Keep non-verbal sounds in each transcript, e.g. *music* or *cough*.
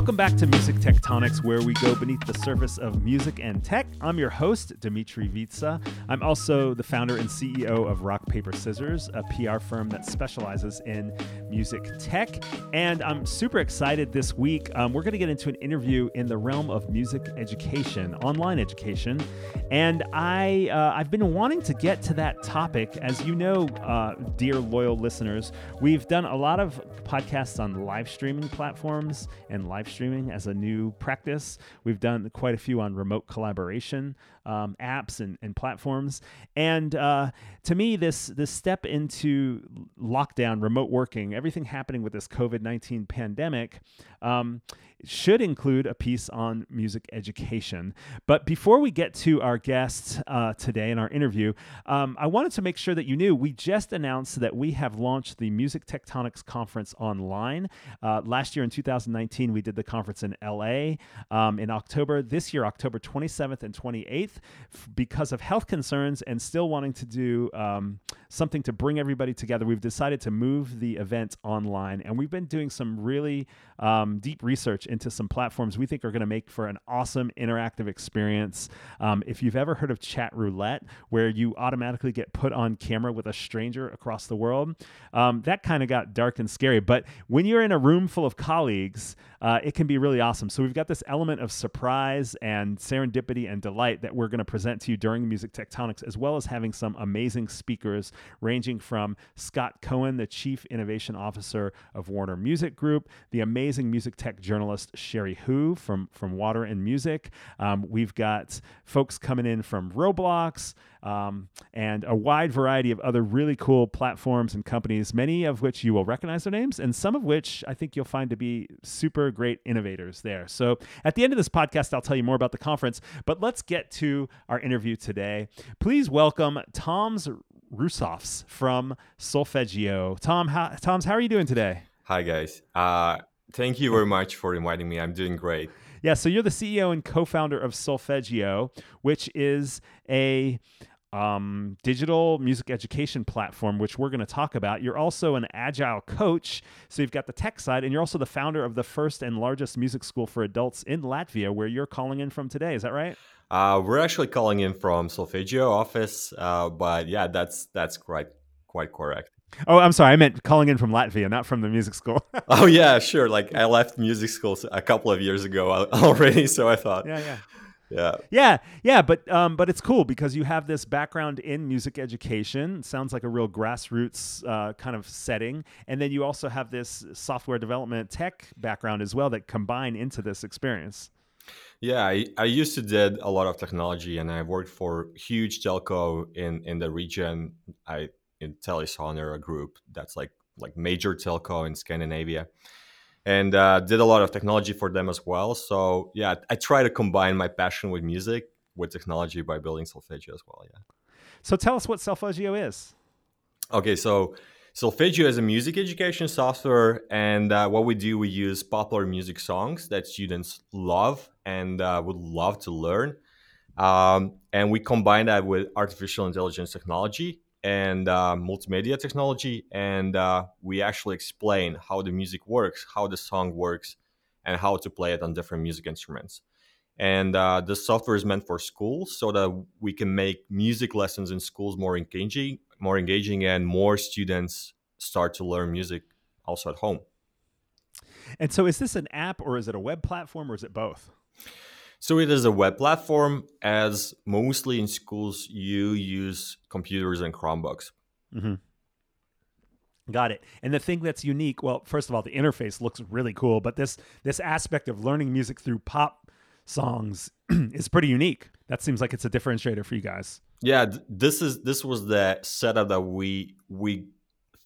Welcome back to Music Tectonics, where we go beneath the surface of music and tech. I'm your host, Dmitri Vitaliev. I'm also the founder and CEO of Rock Paper Scissors, a PR firm that specializes in music tech. And I'm super excited this week. Um, we're going to get into an interview in the realm of music education, online education. And I, uh, I've been wanting to get to that topic. As you know, uh, dear loyal listeners, we've done a lot of podcasts on live streaming platforms and live streaming as a new practice. We've done quite a few on remote collaboration um, apps and, and platforms. And uh, to me, this this step into lockdown, remote working, everything happening with this COVID nineteen pandemic. Um, should include a piece on music education. But before we get to our guests uh, today in our interview, um, I wanted to make sure that you knew we just announced that we have launched the Music Tectonics Conference online. Uh, last year in 2019, we did the conference in LA um, in October. This year, October 27th and 28th, f- because of health concerns and still wanting to do um, something to bring everybody together, we've decided to move the event online. And we've been doing some really um, deep research into some platforms we think are going to make for an awesome interactive experience. Um, if you've ever heard of chat roulette, where you automatically get put on camera with a stranger across the world, um, that kind of got dark and scary. But when you're in a room full of colleagues, uh, it can be really awesome. So we've got this element of surprise and serendipity and delight that we're going to present to you during Music Tectonics, as well as having some amazing speakers ranging from Scott Cohen, the Chief Innovation Officer of Warner Music Group, the amazing music tech journalist Cherie Hu from from Water and Music. Um, we've got folks coming in from Roblox um, and a wide variety of other really cool platforms and companies, many of which you will recognize their names, and some of which I think you'll find to be super great innovators there. So at the end of this podcast, I'll tell you more about the conference, but let's get to our interview today. Please welcome Toms Rusovs from Solfeg.io. Tom, how, Toms, how are you doing today? Hi guys. Uh, thank you very much for inviting me. I'm doing great. Yeah, so you're the CEO and co-founder of Solfeg.io, which is a um, digital music education platform, which we're going to talk about. You're also an agile coach, so you've got the tech side, and you're also the founder of the first and largest music school for adults in Latvia, where you're calling in from today. Is that right? Uh, we're actually calling in from Solfeg.io office, uh, but yeah, that's that's quite quite correct. Oh, I'm sorry. I meant calling in from Latvia, not from the music school. *laughs* oh yeah, sure. Like I left music school a couple of years ago *laughs* already, so I thought. Yeah, yeah. Yeah. Yeah, yeah, but um, but it's cool because you have this background in music education. It sounds like a real grassroots uh, kind of setting, and then you also have this software development tech background as well that combine into this experience. Yeah, I, I used to did a lot of technology, and I worked for huge telco in in the region. I in TeliaSonera group that's like like major telco in Scandinavia and uh, did a lot of technology for them as well. So yeah, I try to combine my passion with music with technology by building Solfeg.io as well. Yeah. So tell us what Solfeg.io is. Okay, so Solfeg.io is a music education software, and uh, what we do, we use popular music songs that students love and uh, would love to learn, um, and we combine that with artificial intelligence technology and uh, multimedia technology, and uh, we actually explain how the music works, how the song works, and how to play it on different music instruments. And uh, the software is meant for schools so that we can make music lessons in schools more engaging, more engaging, and more students start to learn music also at home. And so, is this an app, or is it a web platform, or is it both? So it is a web platform, as mostly in schools you use computers and Chromebooks. Mm-hmm. Got it. And the thing that's unique, well, first of all, the interface looks really cool, but this this aspect of learning music through pop songs *clears throat* is pretty unique. That seems like it's a differentiator for you guys. Yeah, this is this was the setup that we we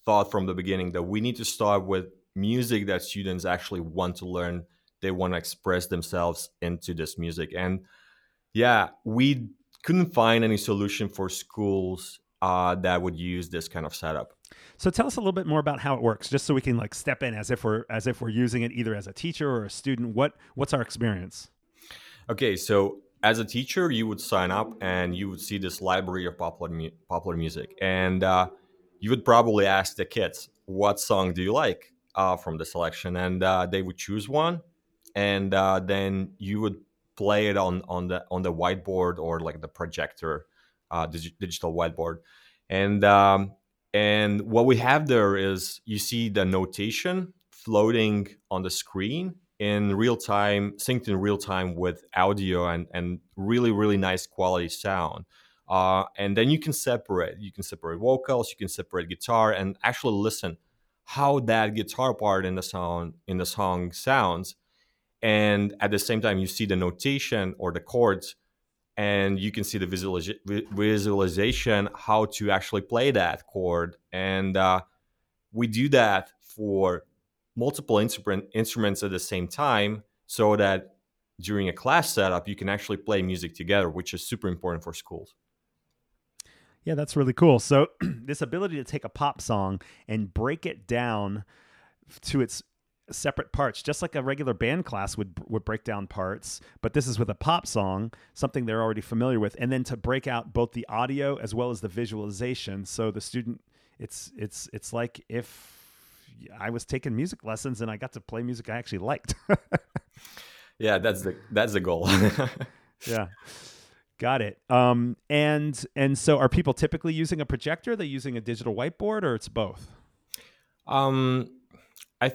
thought from the beginning that we need to start with music that students actually want to learn they want to express themselves into this music. And yeah we couldn't find any solution for schools uh, that would use this kind of setup. So tell us a little bit more about how it works just so we can like step in as if we're as if we're using it either as a teacher or a student. What what's our experience? Okay so as a teacher, you would sign up and you would see this library of popular mu- popular music, and uh, you would probably ask the kids, "What song do you like uh, from the selection?" And uh, they would choose one, and uh, then you would play it on on the on the whiteboard or like the projector, uh, dig- digital whiteboard, and um, and what we have there is you see the notation floating on the screen in real time, synced in real time with audio and, and really, really nice quality sound. Uh, and then you can separate. You can separate vocals, you can separate guitar, and actually listen how that guitar part in the song in the song sounds. And at the same time, you see the notation or the chords, and you can see the visualiza- visualization how to actually play that chord. And uh, we do that for multiple instrument, instruments at the same time so that during a class setup you can actually play music together which is super important for schools yeah that's really cool so *clears throat* this ability to take a pop song and break it down to its separate parts just like a regular band class would would break down parts but this is with a pop song something they're already familiar with and then to break out both the audio as well as the visualization so the student it's it's it's like if I was taking music lessons and I got to play music I actually liked. *laughs* yeah, that's the that's the goal. *laughs* yeah. Got it. Um, and and so are people typically using a projector? Are they using a digital whiteboard or it's both? Um, I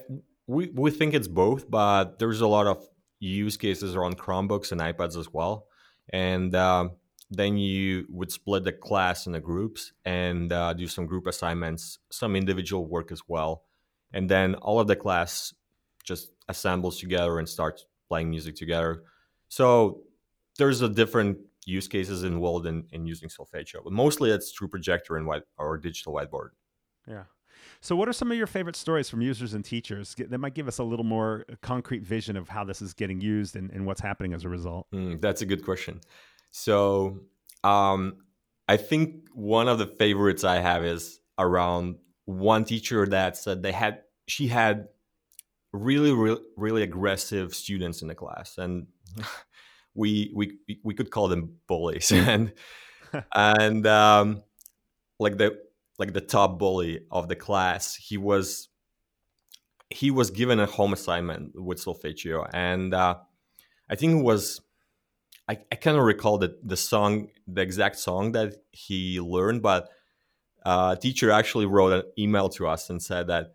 we we think it's both, but there's a lot of use cases around Chromebooks and iPads as well. And um, then you would split the class into groups and uh, do some group assignments, some individual work as well and then all of the class just assembles together and starts playing music together. So there's a different use cases involved in, in using solfeg.io, but mostly it's through projector and white or digital whiteboard. Yeah. So, what are some of your favorite stories from users and teachers that might give us a little more concrete vision of how this is getting used and, and what's happening as a result? Mm, that's a good question. So, um, I think one of the favorites I have is around one teacher that said they had she had really really really aggressive students in the class and *laughs* we we we could call them bullies *laughs* and *laughs* and um like the like the top bully of the class. He was he was given a home assignment with solfeg.io and uh i think it was i, I cannot recall the, the song the exact song that he learned but uh, teacher actually wrote an email to us and said that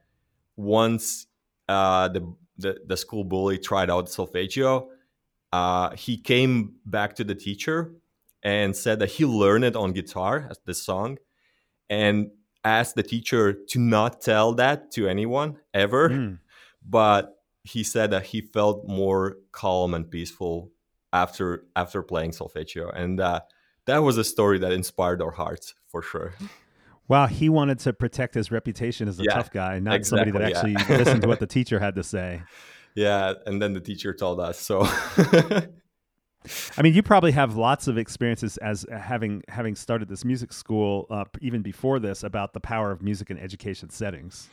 once uh, the, the, the school bully tried out solfeg.io, uh, he came back to the teacher and said that he learned it on guitar the song, and asked the teacher to not tell that to anyone ever. Mm. But he said that he felt more calm and peaceful after after playing solfeg.io, and uh, that was a story that inspired our hearts for sure. *laughs* Wow, he wanted to protect his reputation as a yeah, tough guy, not exactly, somebody that actually yeah. listened to what the *laughs* teacher had to say. Yeah, and then the teacher told us. So *laughs* I mean, you probably have lots of experiences as uh, having having started this music school uh, even before this about the power of music in education settings.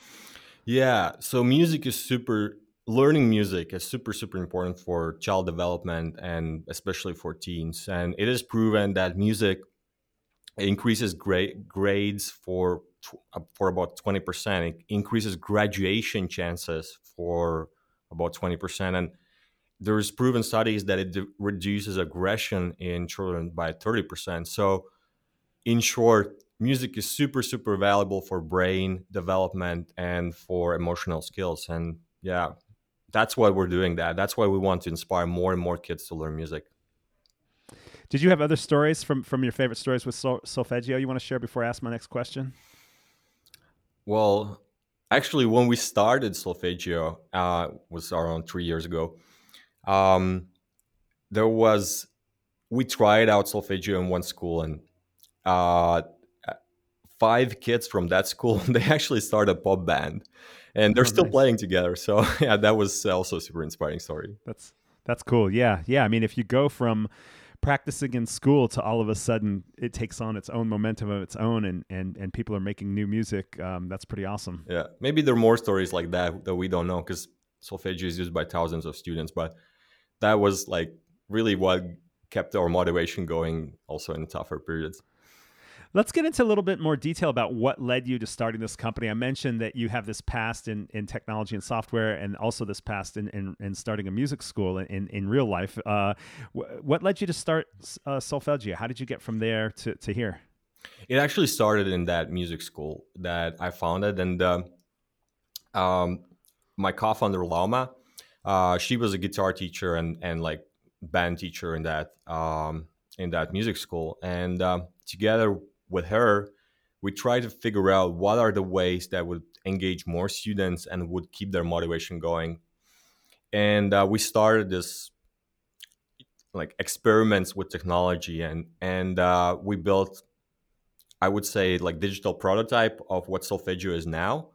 Yeah, so music is super learning music is super super important for child development and especially for teens and it is proven that music increases gra- grades for for about 20%. It increases graduation chances for about 20%. And there's proven studies that it reduces aggression in children by 30%. So, in short, music is super, super valuable for brain development and for emotional skills. And yeah, that's why we're doing that. That's why we want to inspire more and more kids to learn music. Did you have other stories from from your favorite stories with Sol- solfeg.io you want to share before I ask my next question? Well, actually, when we started solfeg.io uh, was around three years ago. Um, there was we tried out solfeg.io in one school, and uh, five kids from that school *laughs* they actually started a pop band, and they're oh, still nice. playing together. So *laughs* yeah, that was also a super inspiring story. That's that's cool. Yeah, yeah. I mean, if you go from practicing in school to all of a sudden it takes on its own momentum of its own and and, and people are making new music um, that's pretty awesome yeah maybe there are more stories like that that we don't know because solfeg.io is used by thousands of students but that was like really what kept our motivation going also in tougher periods. Let's get into a little bit more detail about what led you to starting this company. I mentioned that you have this past in, in technology and software, and also this past in, in, in starting a music school in, in real life. Uh, wh- what led you to start uh, Solfeg.io? How did you get from there to, to here? It actually started in that music school that I founded, and uh, um, my co-founder Lauma, uh, she was a guitar teacher and and like band teacher in that um, in that music school, and um, together with her, we tried to figure out what are the ways that would engage more students and would keep their motivation going. And uh, we started this like experiments with technology and and uh, we built i would say like digital prototype of what solfeg.io is now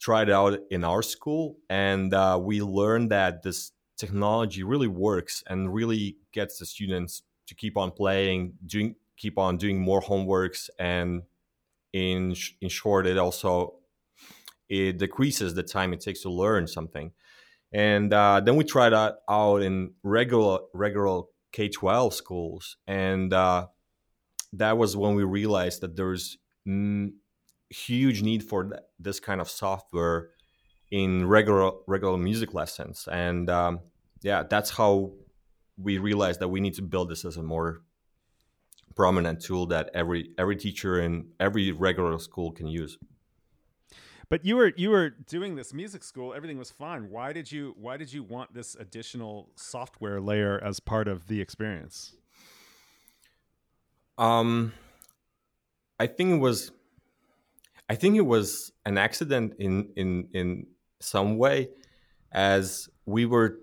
tried out in our school and uh, we learned that this technology really works and really gets the students to keep on playing doing keep on doing more homeworks and in in short it also it decreases the time it takes to learn something. And uh, then we tried that out in regular regular k-12 schools and uh, that was when we realized that there's huge need for th- this kind of software in regular regular music lessons and um, yeah that's how we realized that we need to build this as a more prominent tool that every every teacher in every regular school can use. But you were you were doing this music school. Everything was fine. Why did you Why did you want this additional software layer as part of the experience? Um, I think it was. I think it was an accident in in in some way, as we were.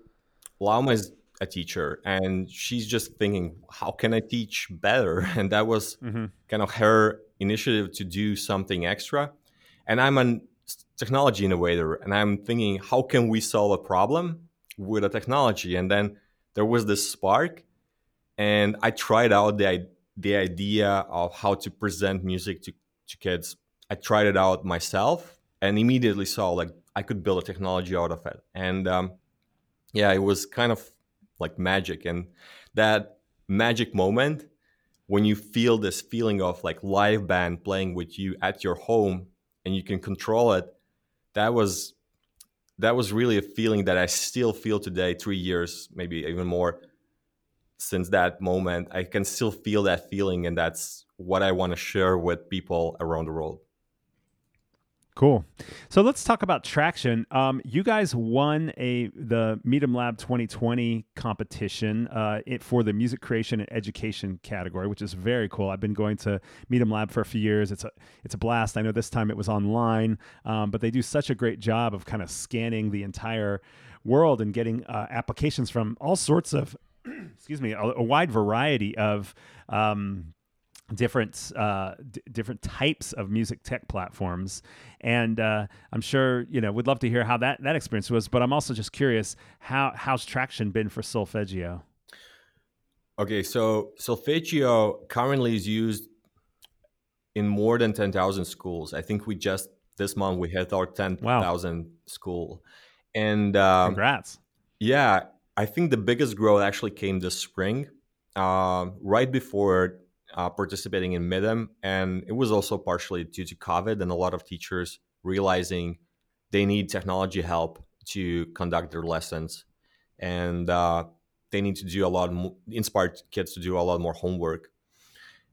Lauma is a teacher and she's just thinking how can i teach better *laughs* and that was mm-hmm. kind of her initiative to do something extra and i'm a technology innovator and i'm thinking how can we solve a problem with a technology and then there was this spark and i tried out the, the idea of how to present music to, to kids i tried it out myself and immediately saw like i could build a technology out of it. And um, yeah it was kind of like magic. And that magic moment when you feel this feeling of like live band playing with you at your home and you can control it that was that was really a feeling that i still feel today 3 years maybe even more since that moment. I can still feel that feeling and that's what i want to share with people around the world Cool. So let's talk about traction. Um, you guys won a the MidemLab 2020 competition uh, it, for the music creation and education category, which is very cool. I've been going to MidemLab for a few years. It's a it's a blast. I know this time it was online, um, but they do such a great job of kind of scanning the entire world and getting uh, applications from all sorts of *clears throat* excuse me a, a wide variety of um, different uh, d- different types of music tech platforms. And uh, i'm sure you know We'd love to hear how that that experience was but i'm also just curious how how's traction been for solfeg.io? Okay so solfeg.io currently is used in more than 10000 schools. I think we just this month we hit our 10000 wow. school. And um, congrats. yeah i think the biggest growth actually came this spring uh, right before uh, participating in MIDEM, and it was also partially due to COVID and a lot of teachers realizing they need technology help to conduct their lessons, and uh, they need to do a lot more, inspire kids to do a lot more homework,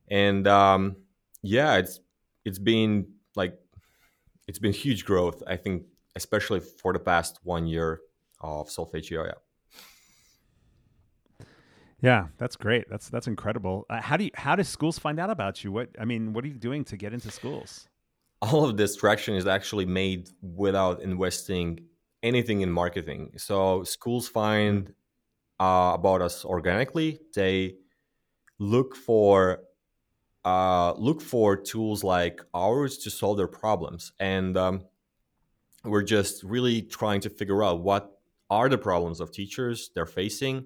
and um, yeah, it's it's been like it's been huge growth. I think, especially for the past one year of Solfeg.io. Yeah. Yeah, that's great. That's that's incredible. Uh, how do you how do schools find out about you? What I mean, what are you doing to get into schools? All of this traction is actually made without investing anything in marketing. So schools find uh, about us organically. They look for uh, look for tools like ours to solve their problems, and um, we're just really trying to figure out what are the problems of teachers they're facing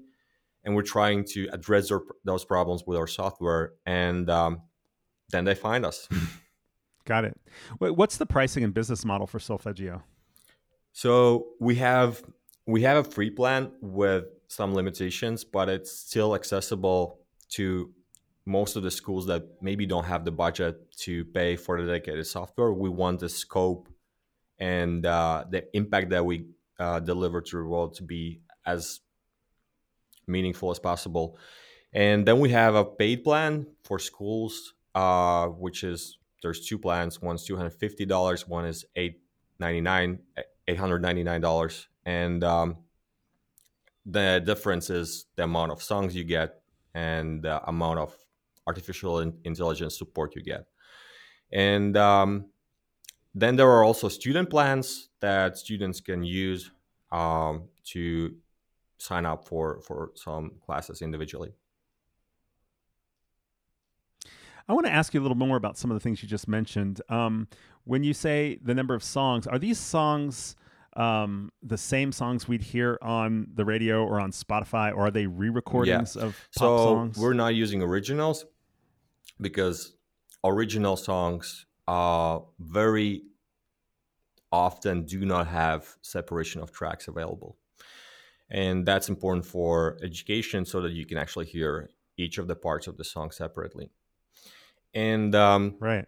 and we're trying to address their, those problems with our software and um, then they find us. *laughs* Got it. What's the pricing and business model for solfeg.io? So we have we have a free plan with some limitations but it's still accessible to most of the schools that maybe don't have the budget to pay for the dedicated software. We want the scope and uh, the impact that we uh, deliver to the world to be as meaningful as possible. And then we have a paid plan for schools, uh, which is there's two plans. One's two hundred fifty dollars. One is eight ninety nine, eight hundred ninety nine dollars, and um, the difference is the amount of songs you get and the amount of artificial intelligence support you get. And um, then there are also student plans that students can use um, to sign up for for some classes individually. I want to ask you a little more about some of the things you just mentioned. Um, when you say the number of songs, are these songs um, the same songs we'd hear on the radio or on Spotify, or are they re-recordings yeah. of pop so songs? We're not using originals because original songs are very often do not have separation of tracks available. And that's important for education so that you can actually hear each of the parts of the song separately. And um, right,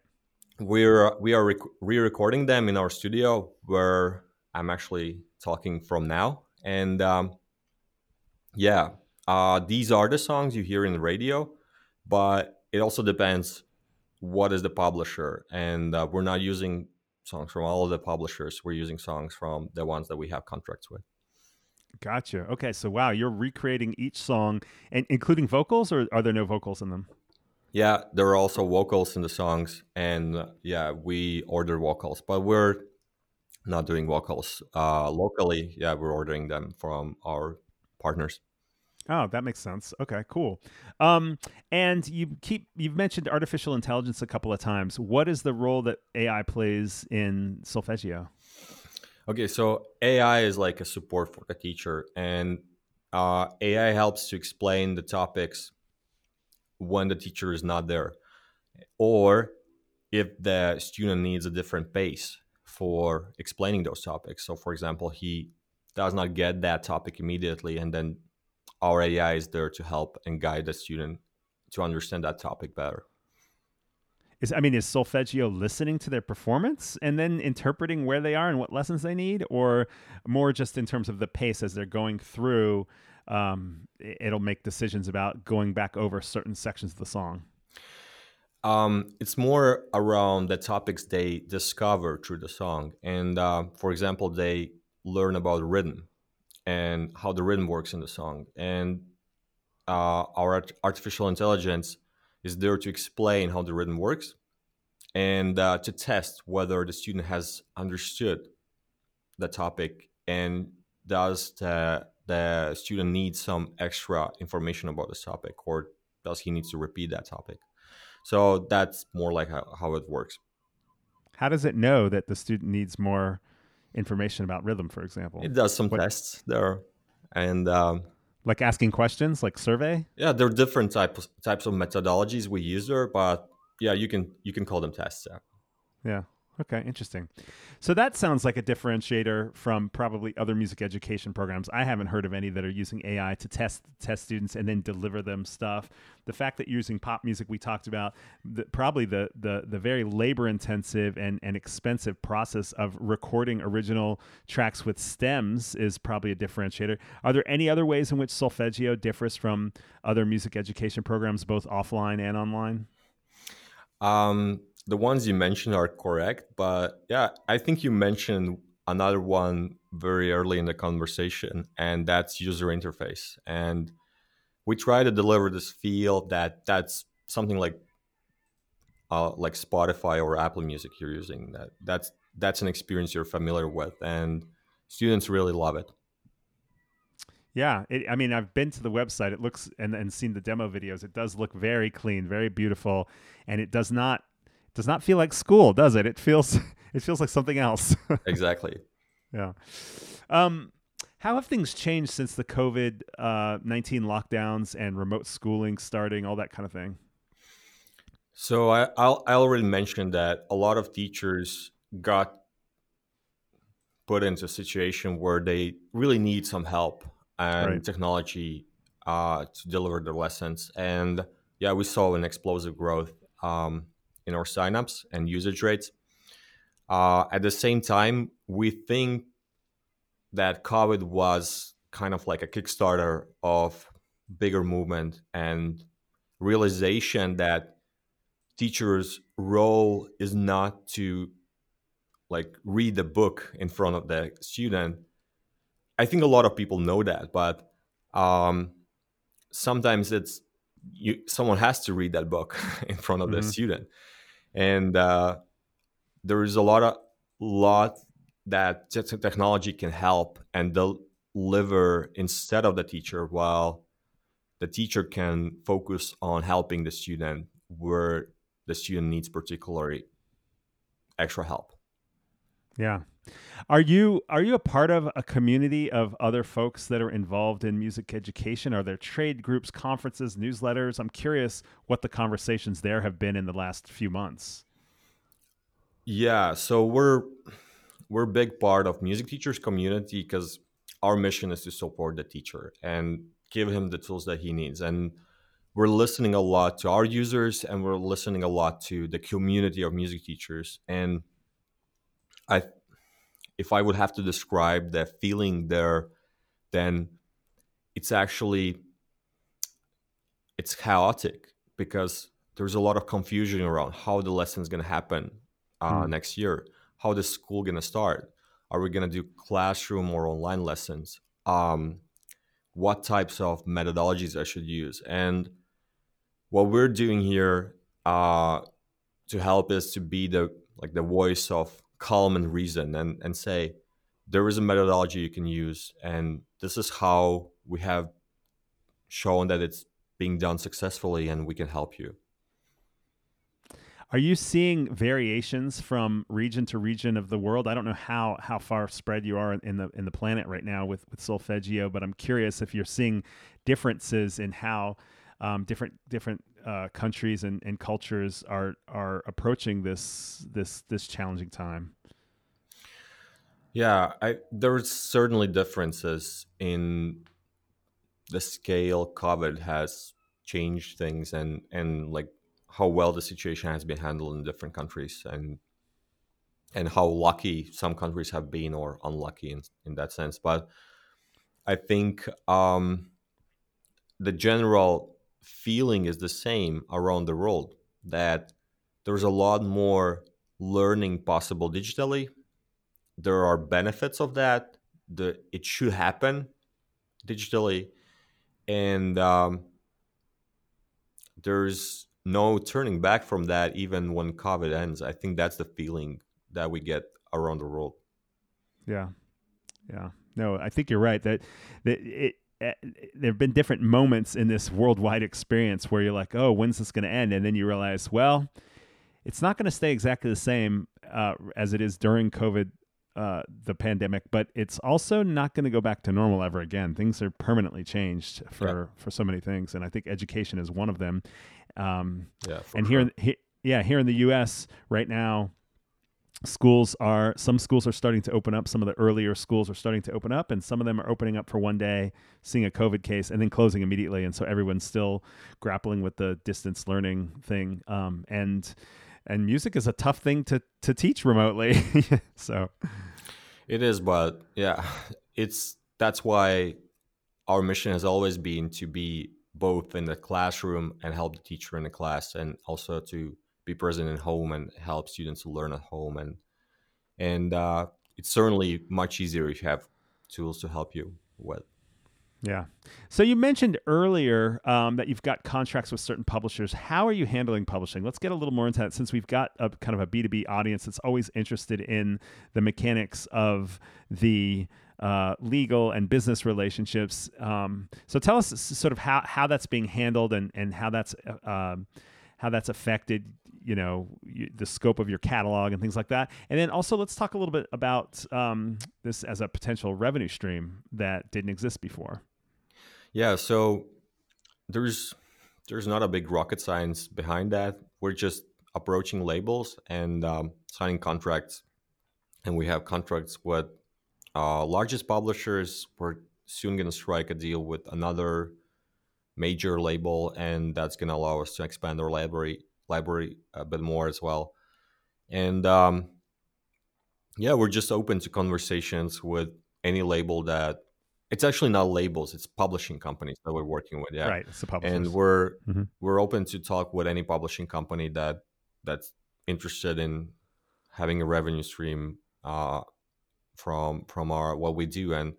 we're we are rec- re-recording them in our studio where I'm actually talking from now. And um, yeah, uh, these are the songs you hear in the radio, but it also depends what is the publisher. And uh, we're not using songs from all of the publishers. We're using songs from the ones that we have contracts with. Gotcha. Okay, so wow, you're recreating each song, and including vocals, or are there no vocals in them? Yeah, there are also vocals in the songs, and uh, yeah, we order vocals, but we're not doing vocals uh, locally. Yeah, we're ordering them from our partners. Oh, that makes sense. Okay, cool. Um, and you keep you've mentioned artificial intelligence a couple of times. What is the role that AI plays in solfeg.io? Okay, so AI is like a support for the teacher, and uh, AI helps to explain the topics when the teacher is not there, or if the student needs a different pace for explaining those topics. So, for example, he does not get that topic immediately, and then our AI is there to help and guide the student to understand that topic better. Is I mean, is solfeg.io listening to their performance and then interpreting where they are and what lessons they need, or more just in terms of the pace as they're going through? Um, it'll make decisions about going back over certain sections of the song. Um, it's more around the topics they discover through the song, and uh, for example, they learn about rhythm and how the rhythm works in the song. And uh, our art- artificial intelligence is there to explain how the rhythm works and uh, to test whether the student has understood the topic and does the, the student need some extra information about this topic or does he need to repeat that topic so that's more like how, how it works how does it know that the student needs more information about rhythm, for example? It does some what, tests there, and um, like asking questions, like survey. Yeah, there are different types types of methodologies we use there, but yeah, you can you can call them tests. Yeah. Yeah. Okay, interesting. So that sounds like a differentiator from probably other music education programs. I haven't heard of any that are using AI to test test students and then deliver them stuff. The fact that you're using pop music, we talked about the, probably the, the the very labor intensive and, and expensive process of recording original tracks with stems is probably a differentiator. Are there any other ways in which solfeg.io differs from other music education programs, both offline and online? Um, the ones you mentioned are correct, but yeah, I think you mentioned another one very early in the conversation, and that's user interface. And we try to deliver this feel that that's something like uh, like Spotify or Apple Music you're using. That that's that's an experience you're familiar with, and students really love it. Yeah, it, I mean, I've been to the website. It looks and, and seen the demo videos. It does look very clean, very beautiful, and it does not does not feel like school, does it? It feels *laughs* it feels like something else. *laughs* exactly. Yeah. Um, how have things changed since the COVID uh, nineteen lockdowns and remote schooling starting, all that kind of thing? So I I'll, I already mentioned that a lot of teachers got put into a situation where they really need some help and right. technology uh, to deliver their lessons. And yeah, we saw an explosive growth um, in our signups and usage rates. Uh, at the same time, we think that COVID was kind of like a Kickstarter of bigger movement and realization that teachers' role is not to like read the book in front of the student. I think a lot of people know that, but um, sometimes it's you, someone has to read that book *laughs* in front of mm-hmm. the student, and uh, there is a lot of lot that technology can help and deliver instead of the teacher, while the teacher can focus on helping the student where the student needs particularly extra help. Yeah. Are you are you a part of a community of other folks that are involved in music education? Are there trade groups, conferences, newsletters? I'm curious what the conversations there have been in the last few months. Yeah, so we're we're a big part of music teachers community because our mission is to support the teacher and give him the tools that he needs and we're listening a lot to our users and we're listening a lot to the community of music teachers and i if i would have to describe the feeling there then it's actually it's chaotic because there's a lot of confusion around how the lesson is going to happen uh, mm. next year. How the school going to start? Are we going to do classroom or online lessons? Um, what types of methodologies i should use? And what we're doing here uh, to help is to be the like the voice of calm and reason and and say there is a methodology you can use and this is how we have shown that it's being done successfully and we can help you are you seeing variations from region to region of the world? I don't know how how far spread you are in the in the planet right now with with Solfeg.io, but I'm curious if you're seeing differences in how um, different different uh, countries and, and cultures are are approaching this this this challenging time. Yeah, I there's certainly differences in the scale COVID has changed things and and like how well the situation has been handled in different countries and and how lucky some countries have been or unlucky in, in that sense. But I think um, the general feeling is the same around the world that there's a lot more learning possible digitally. There are benefits of that the it should happen digitally and um, there's no turning back from that even when covid ends. I think that's the feeling that we get around the world. Yeah. Yeah. No i think you're right that, that it there have been different moments in this worldwide experience where you're like, oh, when's this going to end? And then you realize, well, it's not going to stay exactly the same uh, as it is during COVID, uh, the pandemic, but it's also not going to go back to normal ever again. Things are permanently changed for yeah. for so many things, and I think education is one of them. Um, yeah, and sure. here, he, yeah, here in the U.S. right now, schools are some schools are starting to open up some of the earlier schools are starting to open up and some of them are opening up for one day seeing a covid case and then closing immediately and so everyone's still grappling with the distance learning thing um, and and music is a tough thing to to teach remotely *laughs* so. It is but yeah it's that's why our mission has always been to be both in the classroom and help the teacher in the class and also to be present at home and help students learn at home and and uh, it's certainly much easier if you have tools to help you with yeah. So you mentioned earlier um, that you've got contracts with certain publishers. How are you handling publishing? Let's get a little more into that since we've got a kind of a B2B audience that's always interested in the mechanics of the uh, legal and business relationships. Um, so tell us sort of how, how that's being handled and, and how that's uh, um, how that's affected you know the scope of your catalog and things like that. And then also let's talk a little bit about um, this as a potential revenue stream that didn't exist before. Yeah so there's there's not a big rocket science behind that. We're just approaching labels and um, signing contracts. And we have contracts with uh, largest publishers. We're soon going to strike a deal with another major label, and that's going to allow us to expand our library library a bit more as well. And um, yeah, we're just open to conversations with any label that it's actually not labels; it's publishing companies that we're working with. Yeah, right. It's the publishers. and we're Mhm. we're open to talk with any publishing company that that's interested in having a revenue stream uh, from from our what we do and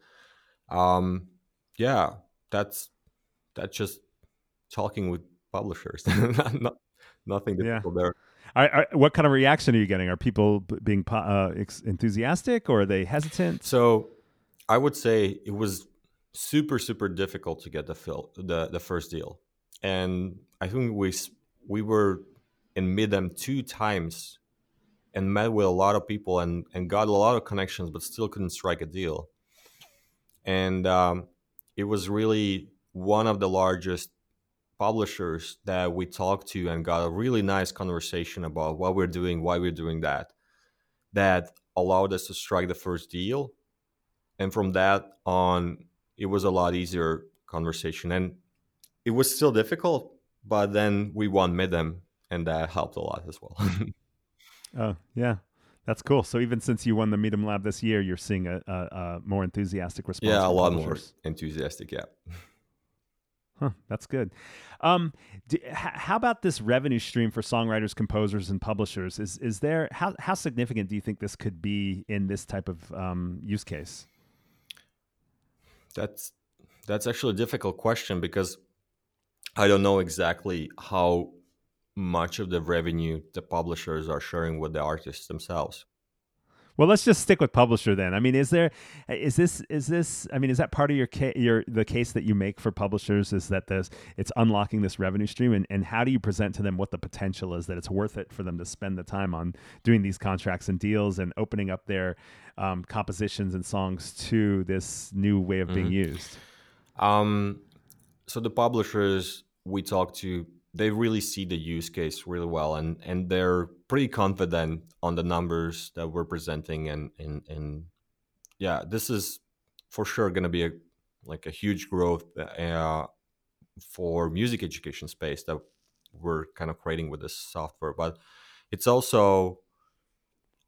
um, yeah that's that's just talking with publishers *laughs* not, not nothing Yeah. difficult there Are, are, what kind of reaction are you getting? Are people being uh, enthusiastic or are they hesitant? so i would say it was super super difficult to get the fill the the first deal and i think we we were in MIDEM two times and met with a lot of people and and got a lot of connections but still couldn't strike a deal and um, it was really one of the largest publishers that we talked to and got a really nice conversation about what we're doing why we're doing that that allowed us to strike the first deal and from that on it was a lot easier conversation and it was still difficult but then we won midem and that helped a lot as well *laughs* Oh, yeah. That's cool. So even since you won the MidemLab this year, you're seeing a, a, a more enthusiastic response. yeah a lot more enthusiastic yeah *laughs* Huh, that's good. Um, d h- how about this revenue stream for songwriters, composers, and publishers? Is is there how how significant do you think this could be in this type of um, use case? That's that's actually a difficult question because I don't know exactly how much of the revenue the publishers are sharing with the artists themselves. Well, let's just stick with publisher then. I mean, is there is this is this I mean, is that part of your ca- your the case that you make for publishers is that this it's unlocking this revenue stream and, and how do you present to them what the potential is that it's worth it for them to spend the time on doing these contracts and deals and opening up their um, compositions and songs to this new way of being used? Um, so the publishers we talk to, they really see the use case really well, and and they're pretty confident on the numbers that we're presenting, and and and yeah, this is for sure going to be a like a huge growth uh, for music education space that we're kind of creating with this software, but it's also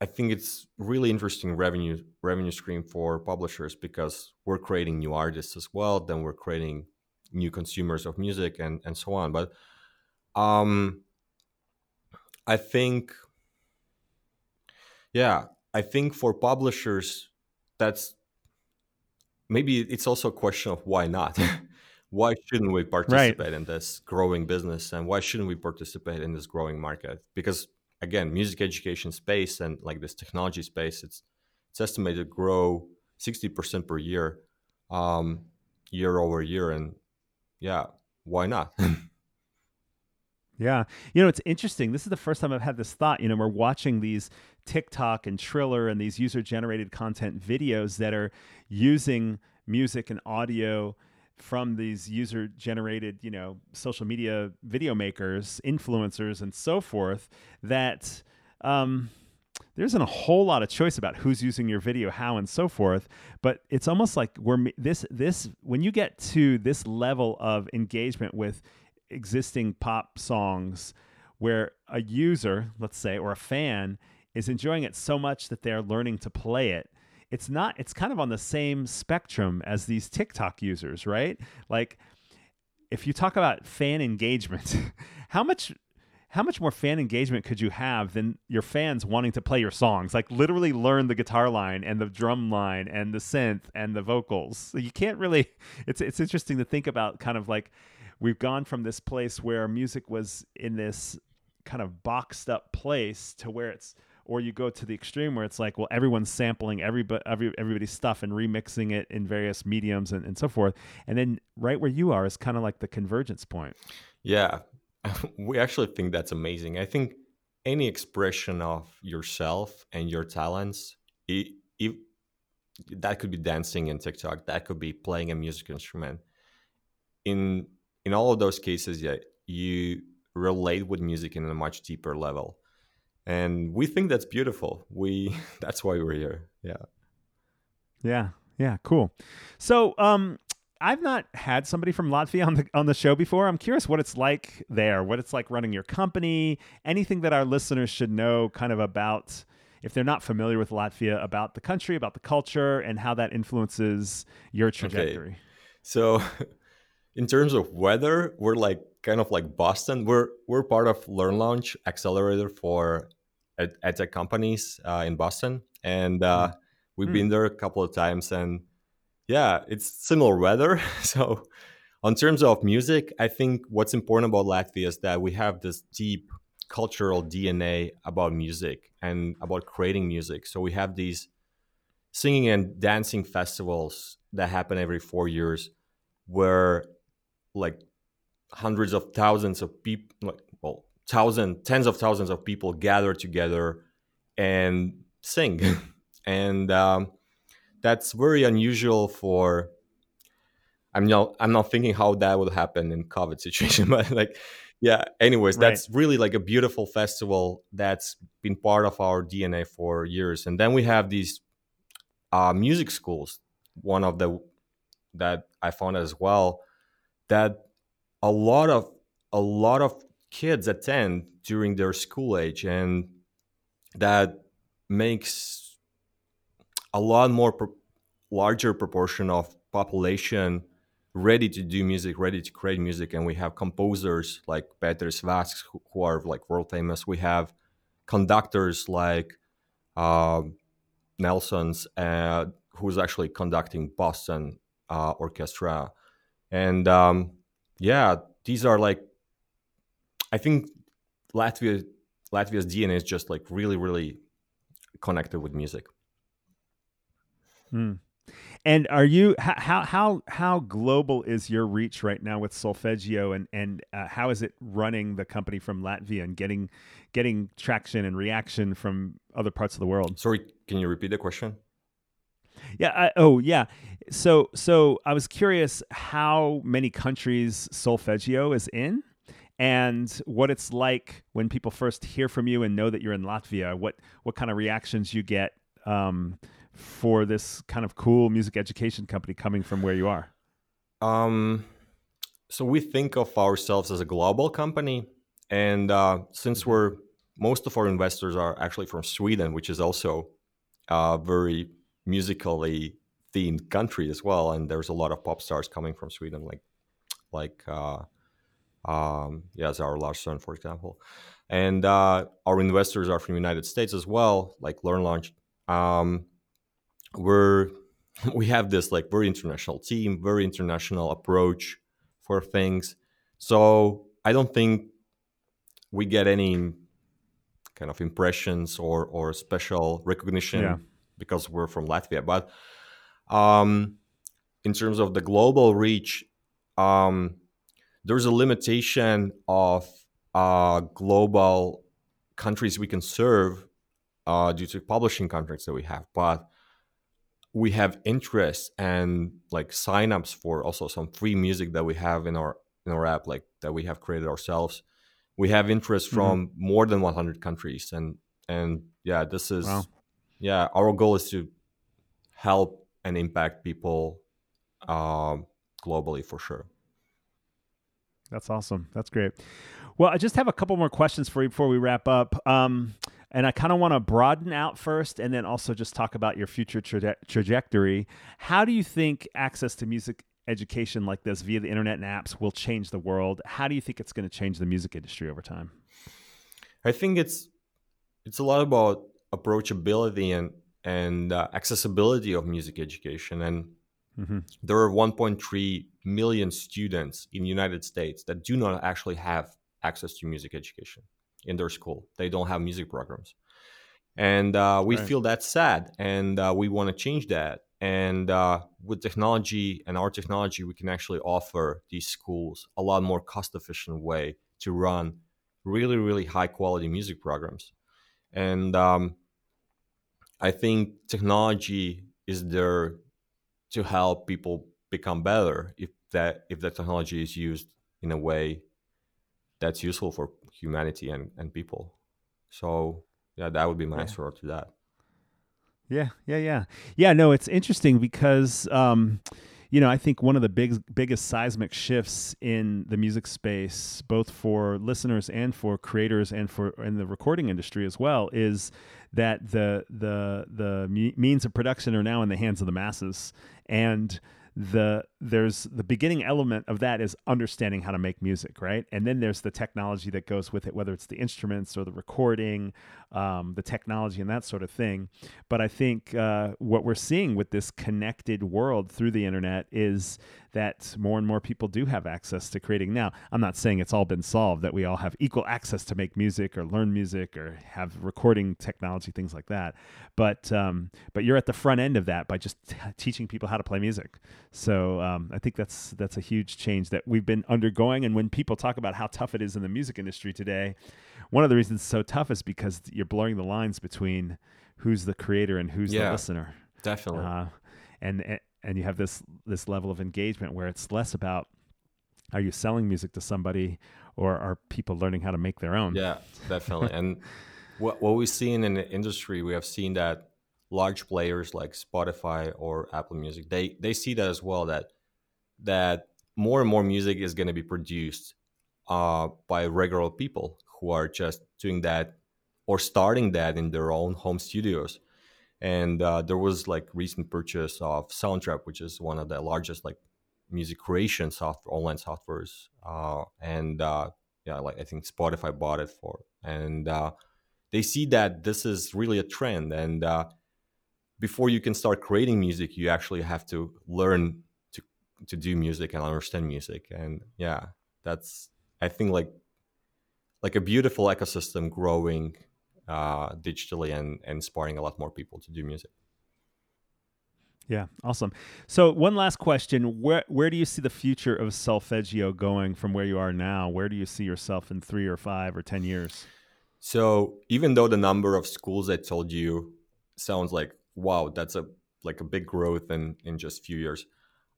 I think it's really interesting revenue revenue stream for publishers because we're creating new artists as well. Then we're creating new consumers of music and and so on. But um, I think, yeah, I think for publishers, that's maybe it's also a question of why not. *laughs* why shouldn't we participate in this growing business, and why shouldn't we participate in this growing market? Because again, music education space and like this technology space, it's it's estimated to grow sixty percent per year, um, year over year, and yeah, why not? *laughs* Yeah. You know, it's interesting. This is the first time I've had this thought. You know, we're watching these TikTok and Triller and these user generated content videos that are using music and audio from these user generated, you know, social media video makers, influencers, and so forth that, um, there isn't a whole lot of choice about who's using your video, how, and so forth. But it's almost like we're this this when you get to this level of engagement with existing pop songs, where a user, let's say, or a fan is enjoying it so much that they're learning to play it. It's not. It's kind of on the same spectrum as these TikTok users, right? Like, if you talk about fan engagement, *laughs* how much how much more fan engagement could you have than your fans wanting to play your songs like literally learn the guitar line and the drum line and the synth and the vocals so you can't really *laughs* it's it's interesting to think about kind of like we've gone from this place where music was in this kind of boxed up place to where it's or you go to the extreme where it's like well everyone's sampling everybody every, everybody's stuff and remixing it in various mediums and, and so forth and then right where you are is kind of like the convergence point Yeah, *laughs* we actually think that's amazing. I think any expression of yourself and your talents, it, it, that could be dancing in TikTok, that could be playing a music instrument. In in all of those cases, yeah, you relate with music in a much deeper level, and we think that's beautiful. We *laughs* that's why we're here. Yeah. Yeah, yeah, cool. So, um, I've not had somebody from Latvia on the on the show before. I'm curious what it's like there, what it's like running your company, anything that our listeners should know kind of about if they're not familiar with Latvia about the country, about the culture and how that influences your trajectory. Okay. So *laughs* in terms of weather, we're like kind of like Boston. We're we're part of Learn Launch Accelerator for ed- edtech companies uh, in Boston, and uh, mm. we've mm. been there a couple of times. And yeah, it's similar weather. *laughs* so, on terms of music, I think what's important about Latvia is that we have this deep cultural DNA about music and about creating music. So we have these singing and dancing festivals that happen every four years, where like hundreds of thousands of people, like, well, thousand, tens of thousands of people gather together and sing, *laughs* and um, that's very unusual for. I'm not. I'm not thinking how that would happen in COVID situation, *laughs* but like, yeah. Anyways, right. that's really like a beautiful festival that's been part of our DNA for years, and then we have these uh, music schools. One of the that I found as well that a lot of a lot of kids attend during their school age and that makes a lot more pro- larger proportion of population ready to do music ready to create music. And we have composers like Peters Vasks who, are like world famous. We have conductors like uh, Nelsons uh, who's actually conducting Boston uh, Orchestra and um, yeah, these are like, I think Latvia Latvia's DNA is just like really, really connected with music. Hmm. And are you how how how global is your reach right now with Solfeg.io, and and uh, how is it running the company from Latvia and getting getting traction and reaction from other parts of the world? Sorry, can you repeat the question? Yeah. I, oh, yeah. So, so I was curious how many countries Solfeg.io is in, and what it's like when people first hear from you and know that you're in Latvia. What what kind of reactions you get um, for this kind of cool music education company coming from where you are? Um, so we think of ourselves as a global company, and uh, since we're most of our investors are actually from Sweden, which is also uh, very musically themed country as well, and there's a lot of pop stars coming from Sweden, like like uh, um, yeah, Zara Larsson, for example, and uh, our investors are from United States as well, like Learn Launch. Um, we're *laughs* we have this like very international team, very international approach for things. So I don't think we get any kind of impressions or or special recognition yeah because we're from Latvia. But um, in terms of the global reach, um, there's a limitation of uh, global countries we can serve uh, due to publishing contracts that we have. But we have interest and like signups for also some free music that we have in our in our app, like that we have created ourselves. We have interest mm-hmm. from mm-hmm. more than 100 countries, and and yeah, this is wow yeah, our goal is to help and impact people um, globally for sure. That's awesome. That's great. Well, I just have a couple more questions for you before we wrap up. Um, and I kind of want to broaden out first and then also just talk about your future traje- trajectory. How do you think access to music education like this via the internet and apps will change the world? How do you think it's going to change the music industry over time? I think it's it's a lot about approachability and and uh, accessibility of music education. And mm-hmm. there are 1.3 million students in the united states that do not actually have access to music education in their school. They don't have music programs. And uh, we right. feel that's sad and uh, we want to change that. And uh, with technology and our technology we can actually offer these schools a lot more cost efficient way to run really really high quality music programs. And um, I think technology is there to help people become better if that if that technology is used in a way that's useful for humanity and, and people. So yeah, that would be my yeah. answer to that. Yeah, yeah, yeah, yeah. No, it's interesting because um, you know, I think one of the big biggest seismic shifts in the music space, both for listeners and for creators and for in the recording industry as well, is that the the the means of production are now in the hands of the masses. And the there's the beginning element of that is understanding how to make music right and then there's the technology that goes with it whether it's the instruments or the recording um, the technology and that sort of thing but i think uh, what we're seeing with this connected world through the internet is that more and more people do have access to creating now. I'm not saying it's all been solved, that we all have equal access to make music or learn music or have recording technology, things like that. But um, but you're at the front end of that by just t- teaching people how to play music. So um, I think that's that's a huge change that we've been undergoing. And when people talk about how tough it is in the music industry today, one of the reasons it's so tough is because you're blurring the lines between who's the creator and who's yeah, the listener. Definitely. Uh, and and you have this this level of engagement where it's less about are you selling music to somebody or are people learning how to make their own yeah definitely and *laughs* what, what we've seen in the industry we have seen that large players like spotify or apple music they they see that as well that that more and more music is going to be produced uh, by regular people who are just doing that or starting that in their own home studios. And uh, there was like recent purchase of Soundtrap, which is one of the largest like music creation software online softwares, uh, and uh, yeah, like I think Spotify bought it for, and uh, they see that this is really a trend, and uh, before you can start creating music, you actually have to learn to do music and understand music, and yeah, that's I think like like a beautiful ecosystem growing uh, digitally and, and inspiring a lot more people to do music. Yeah, awesome. So one last question: where where do you see the future of Solfeg.io going from where you are now? Where do you see yourself in three or five or ten years? So even though the number of schools I told you sounds like wow, that's a like a big growth in in just few years,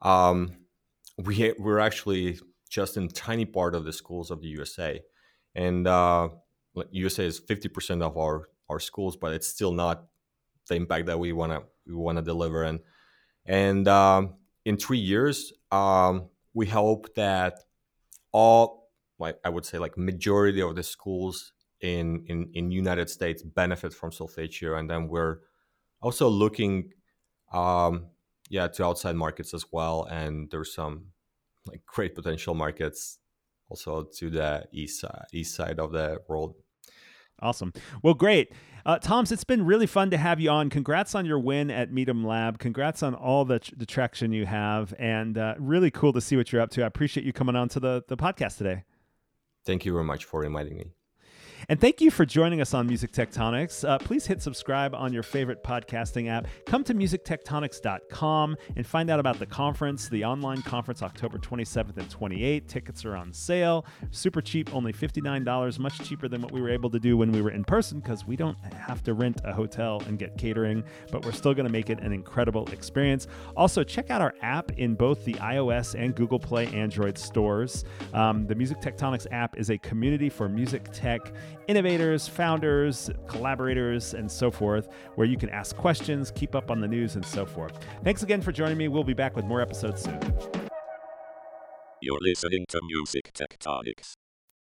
um, we we're actually just in tiny part of the schools of the USA, and uh, USA is 50% of our our schools, but it's still not the impact that we want to we want to deliver. And and um, in three years, um, we hope that all like I would say like majority of the schools in in in United States benefit from solfeg.io, and then we're also looking um, yeah to outside markets as well. And there's some like great potential markets also to the east side, east side of the world Awesome. Well, great. Uh, Toms, it's been really fun to have you on. Congrats on your win at MidemLab. Congrats on all the, tr- the traction you have, and uh, really cool to see what you're up to. I appreciate you coming on to the, the podcast today. Thank you very much for inviting me. And thank you for joining us on Music Tectonics. Uh, please hit subscribe on your favorite podcasting app. Come to musictectonics.com and find out about the conference, the online conference, October 27th and 28th. Tickets are on sale, super cheap, only $59, much cheaper than what we were able to do when we were in person because we don't have to rent a hotel and get catering, but we're still going to make it an incredible experience. Also, check out our app in both the iOS and Google Play Android stores. Um, the Music Tectonics app is a community for music tech innovators, founders, collaborators, and so forth, where you can ask questions, keep up on the news, and so forth. Thanks again for joining me. We'll be back with more episodes soon. You're listening to Music Tectonics.